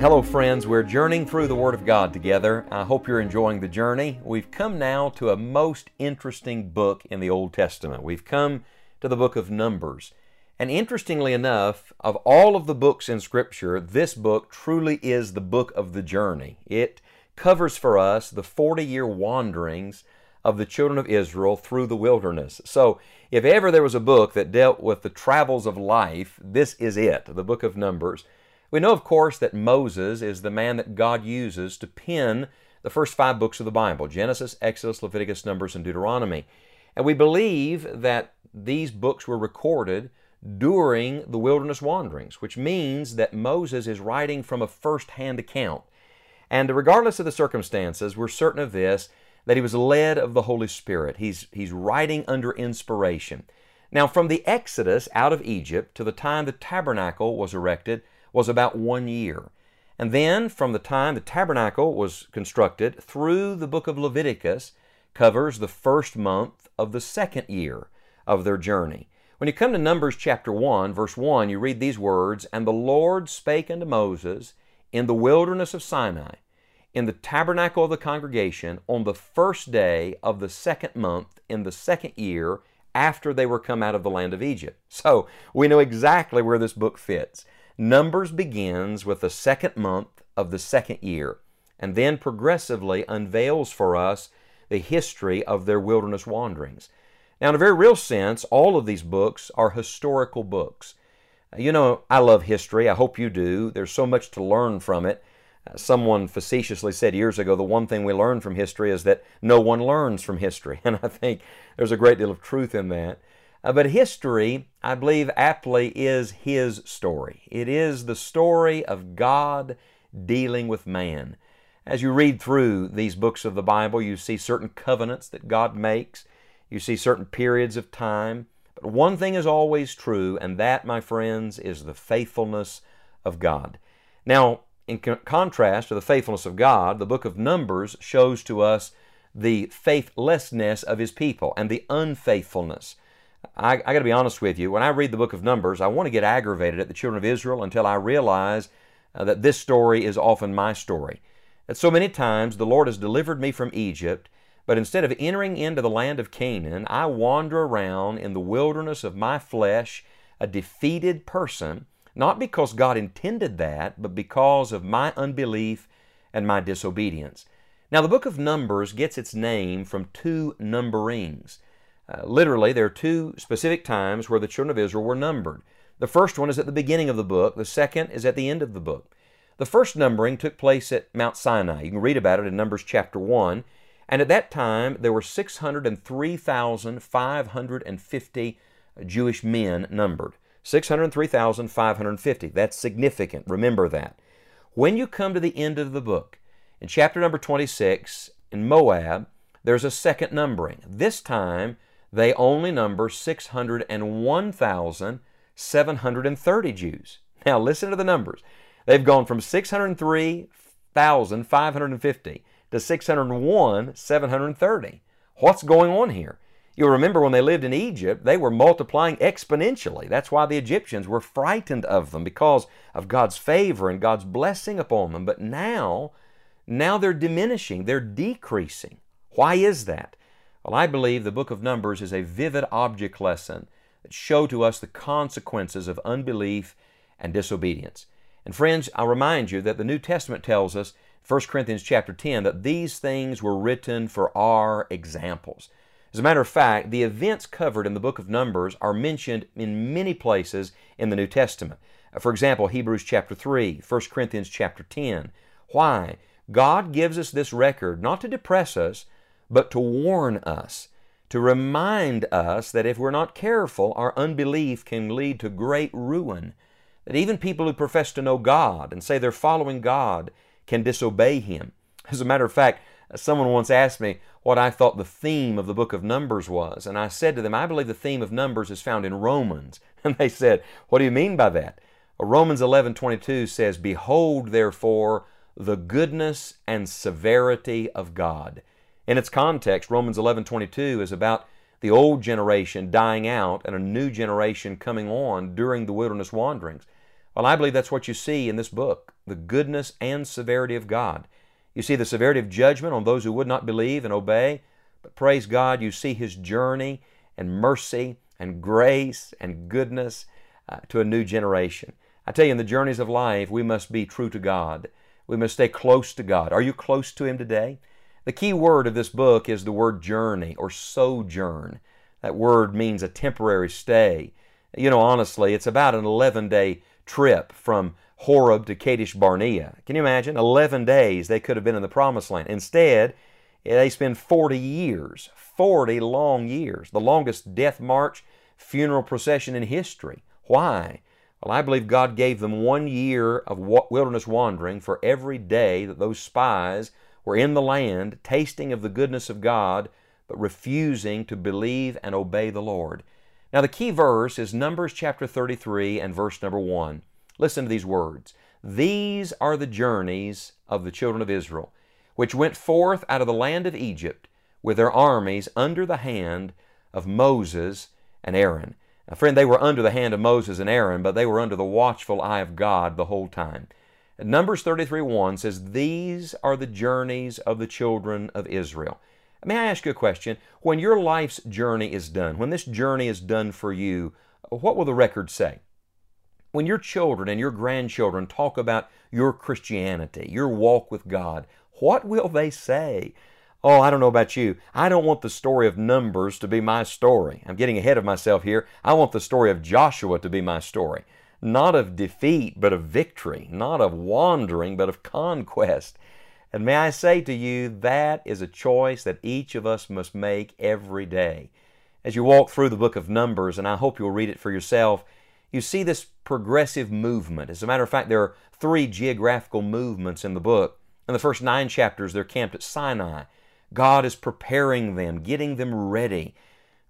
Hello, friends. We're journeying through the Word of God together. I hope you're enjoying the journey. We've come now to a most interesting book in the Old Testament. We've come to the book of Numbers. And interestingly enough, of all of the books in Scripture, this book truly is the book of the journey. It covers for us the 40 year wanderings of the children of Israel through the wilderness. So, if ever there was a book that dealt with the travels of life, this is it, the book of Numbers. We know, of course, that Moses is the man that God uses to pen the first five books of the Bible Genesis, Exodus, Leviticus, Numbers, and Deuteronomy. And we believe that these books were recorded during the wilderness wanderings, which means that Moses is writing from a first hand account. And regardless of the circumstances, we're certain of this that he was led of the Holy Spirit. He's, he's writing under inspiration. Now, from the Exodus out of Egypt to the time the tabernacle was erected, was about one year. And then, from the time the tabernacle was constructed through the book of Leviticus, covers the first month of the second year of their journey. When you come to Numbers chapter 1, verse 1, you read these words And the Lord spake unto Moses in the wilderness of Sinai, in the tabernacle of the congregation, on the first day of the second month in the second year after they were come out of the land of Egypt. So we know exactly where this book fits. Numbers begins with the second month of the second year and then progressively unveils for us the history of their wilderness wanderings. Now, in a very real sense, all of these books are historical books. You know, I love history. I hope you do. There's so much to learn from it. Uh, someone facetiously said years ago the one thing we learn from history is that no one learns from history. And I think there's a great deal of truth in that. Uh, but history, I believe, aptly is his story. It is the story of God dealing with man. As you read through these books of the Bible, you see certain covenants that God makes, you see certain periods of time. But one thing is always true, and that, my friends, is the faithfulness of God. Now, in contrast to the faithfulness of God, the book of Numbers shows to us the faithlessness of His people and the unfaithfulness I, I got to be honest with you. When I read the book of Numbers, I want to get aggravated at the children of Israel until I realize uh, that this story is often my story. That so many times the Lord has delivered me from Egypt, but instead of entering into the land of Canaan, I wander around in the wilderness of my flesh, a defeated person, not because God intended that, but because of my unbelief and my disobedience. Now, the book of Numbers gets its name from two numberings. Uh, literally, there are two specific times where the children of Israel were numbered. The first one is at the beginning of the book, the second is at the end of the book. The first numbering took place at Mount Sinai. You can read about it in Numbers chapter 1. And at that time, there were 603,550 Jewish men numbered. 603,550. That's significant. Remember that. When you come to the end of the book, in chapter number 26, in Moab, there's a second numbering. This time, they only number 601,730 Jews. Now, listen to the numbers. They've gone from 603,550 to 601,730. What's going on here? You'll remember when they lived in Egypt, they were multiplying exponentially. That's why the Egyptians were frightened of them because of God's favor and God's blessing upon them. But now, now they're diminishing, they're decreasing. Why is that? Well, I believe the book of Numbers is a vivid object lesson that show to us the consequences of unbelief and disobedience. And friends, I'll remind you that the New Testament tells us, 1 Corinthians chapter 10, that these things were written for our examples. As a matter of fact, the events covered in the book of Numbers are mentioned in many places in the New Testament. Uh, for example, Hebrews chapter 3, 1 Corinthians chapter 10. Why? God gives us this record not to depress us, but to warn us, to remind us that if we're not careful, our unbelief can lead to great ruin. That even people who profess to know God and say they're following God can disobey Him. As a matter of fact, someone once asked me what I thought the theme of the book of Numbers was, and I said to them, I believe the theme of Numbers is found in Romans. And they said, What do you mean by that? Romans 11:22 says, "Behold therefore the goodness and severity of God." In its context, Romans 11:22 is about the old generation dying out and a new generation coming on during the wilderness wanderings. Well, I believe that's what you see in this book, the goodness and severity of God. You see the severity of judgment on those who would not believe and obey, but praise God, you see His journey and mercy and grace and goodness uh, to a new generation. I tell you, in the journeys of life, we must be true to God. We must stay close to God. Are you close to Him today? The key word of this book is the word journey or sojourn. That word means a temporary stay. You know, honestly, it's about an 11 day trip from Horeb to Kadesh Barnea. Can you imagine? 11 days they could have been in the promised land. Instead, they spend 40 years, 40 long years, the longest death march, funeral procession in history. Why? Well, I believe God gave them one year of wilderness wandering for every day that those spies were in the land, tasting of the goodness of God, but refusing to believe and obey the Lord. Now, the key verse is Numbers chapter 33 and verse number 1. Listen to these words These are the journeys of the children of Israel, which went forth out of the land of Egypt with their armies under the hand of Moses and Aaron. Now, friend, they were under the hand of Moses and Aaron, but they were under the watchful eye of God the whole time. Numbers 33 1 says, These are the journeys of the children of Israel. May I ask you a question? When your life's journey is done, when this journey is done for you, what will the record say? When your children and your grandchildren talk about your Christianity, your walk with God, what will they say? Oh, I don't know about you. I don't want the story of Numbers to be my story. I'm getting ahead of myself here. I want the story of Joshua to be my story. Not of defeat, but of victory. Not of wandering, but of conquest. And may I say to you, that is a choice that each of us must make every day. As you walk through the book of Numbers, and I hope you'll read it for yourself, you see this progressive movement. As a matter of fact, there are three geographical movements in the book. In the first nine chapters, they're camped at Sinai. God is preparing them, getting them ready.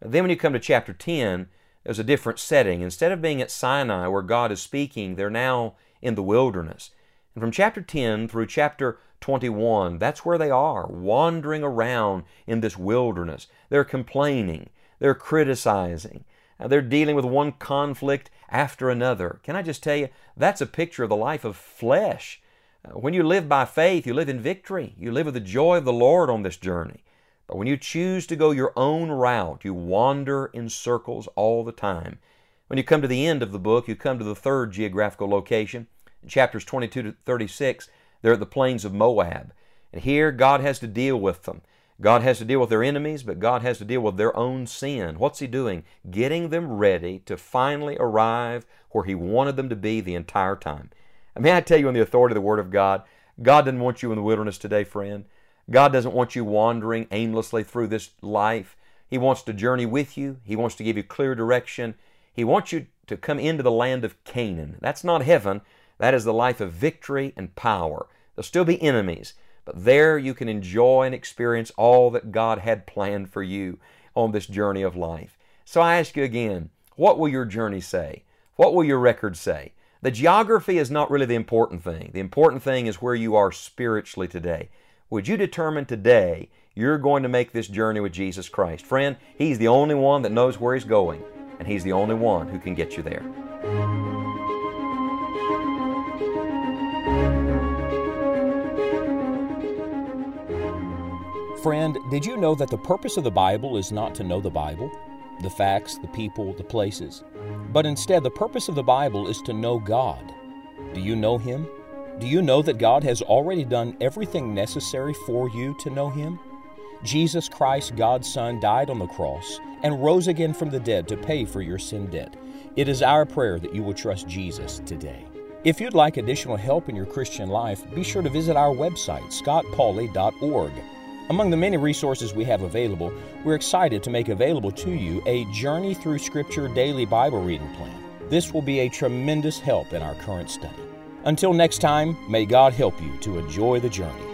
Then, when you come to chapter 10, there's a different setting. Instead of being at Sinai where God is speaking, they're now in the wilderness. And from chapter 10 through chapter 21, that's where they are, wandering around in this wilderness. They're complaining, they're criticizing, uh, they're dealing with one conflict after another. Can I just tell you, that's a picture of the life of flesh. Uh, when you live by faith, you live in victory. You live with the joy of the Lord on this journey. But when you choose to go your own route, you wander in circles all the time. When you come to the end of the book, you come to the third geographical location. In chapters 22 to 36, they're at the plains of Moab. And here God has to deal with them. God has to deal with their enemies, but God has to deal with their own sin. What's He doing? Getting them ready to finally arrive where He wanted them to be the entire time. And may I tell you, in the authority of the Word of God, God didn't want you in the wilderness today, friend. God doesn't want you wandering aimlessly through this life. He wants to journey with you, He wants to give you clear direction. He wants you to come into the land of Canaan. That's not heaven, that is the life of victory and power. There'll still be enemies. But there you can enjoy and experience all that God had planned for you on this journey of life. So I ask you again, what will your journey say? What will your record say? The geography is not really the important thing. The important thing is where you are spiritually today. Would you determine today you're going to make this journey with Jesus Christ? Friend, He's the only one that knows where He's going, and He's the only one who can get you there. Friend, did you know that the purpose of the Bible is not to know the Bible, the facts, the people, the places, but instead the purpose of the Bible is to know God? Do you know Him? Do you know that God has already done everything necessary for you to know Him? Jesus Christ, God's Son, died on the cross and rose again from the dead to pay for your sin debt. It is our prayer that you will trust Jesus today. If you'd like additional help in your Christian life, be sure to visit our website, scottpauley.org. Among the many resources we have available, we're excited to make available to you a Journey Through Scripture daily Bible reading plan. This will be a tremendous help in our current study. Until next time, may God help you to enjoy the journey.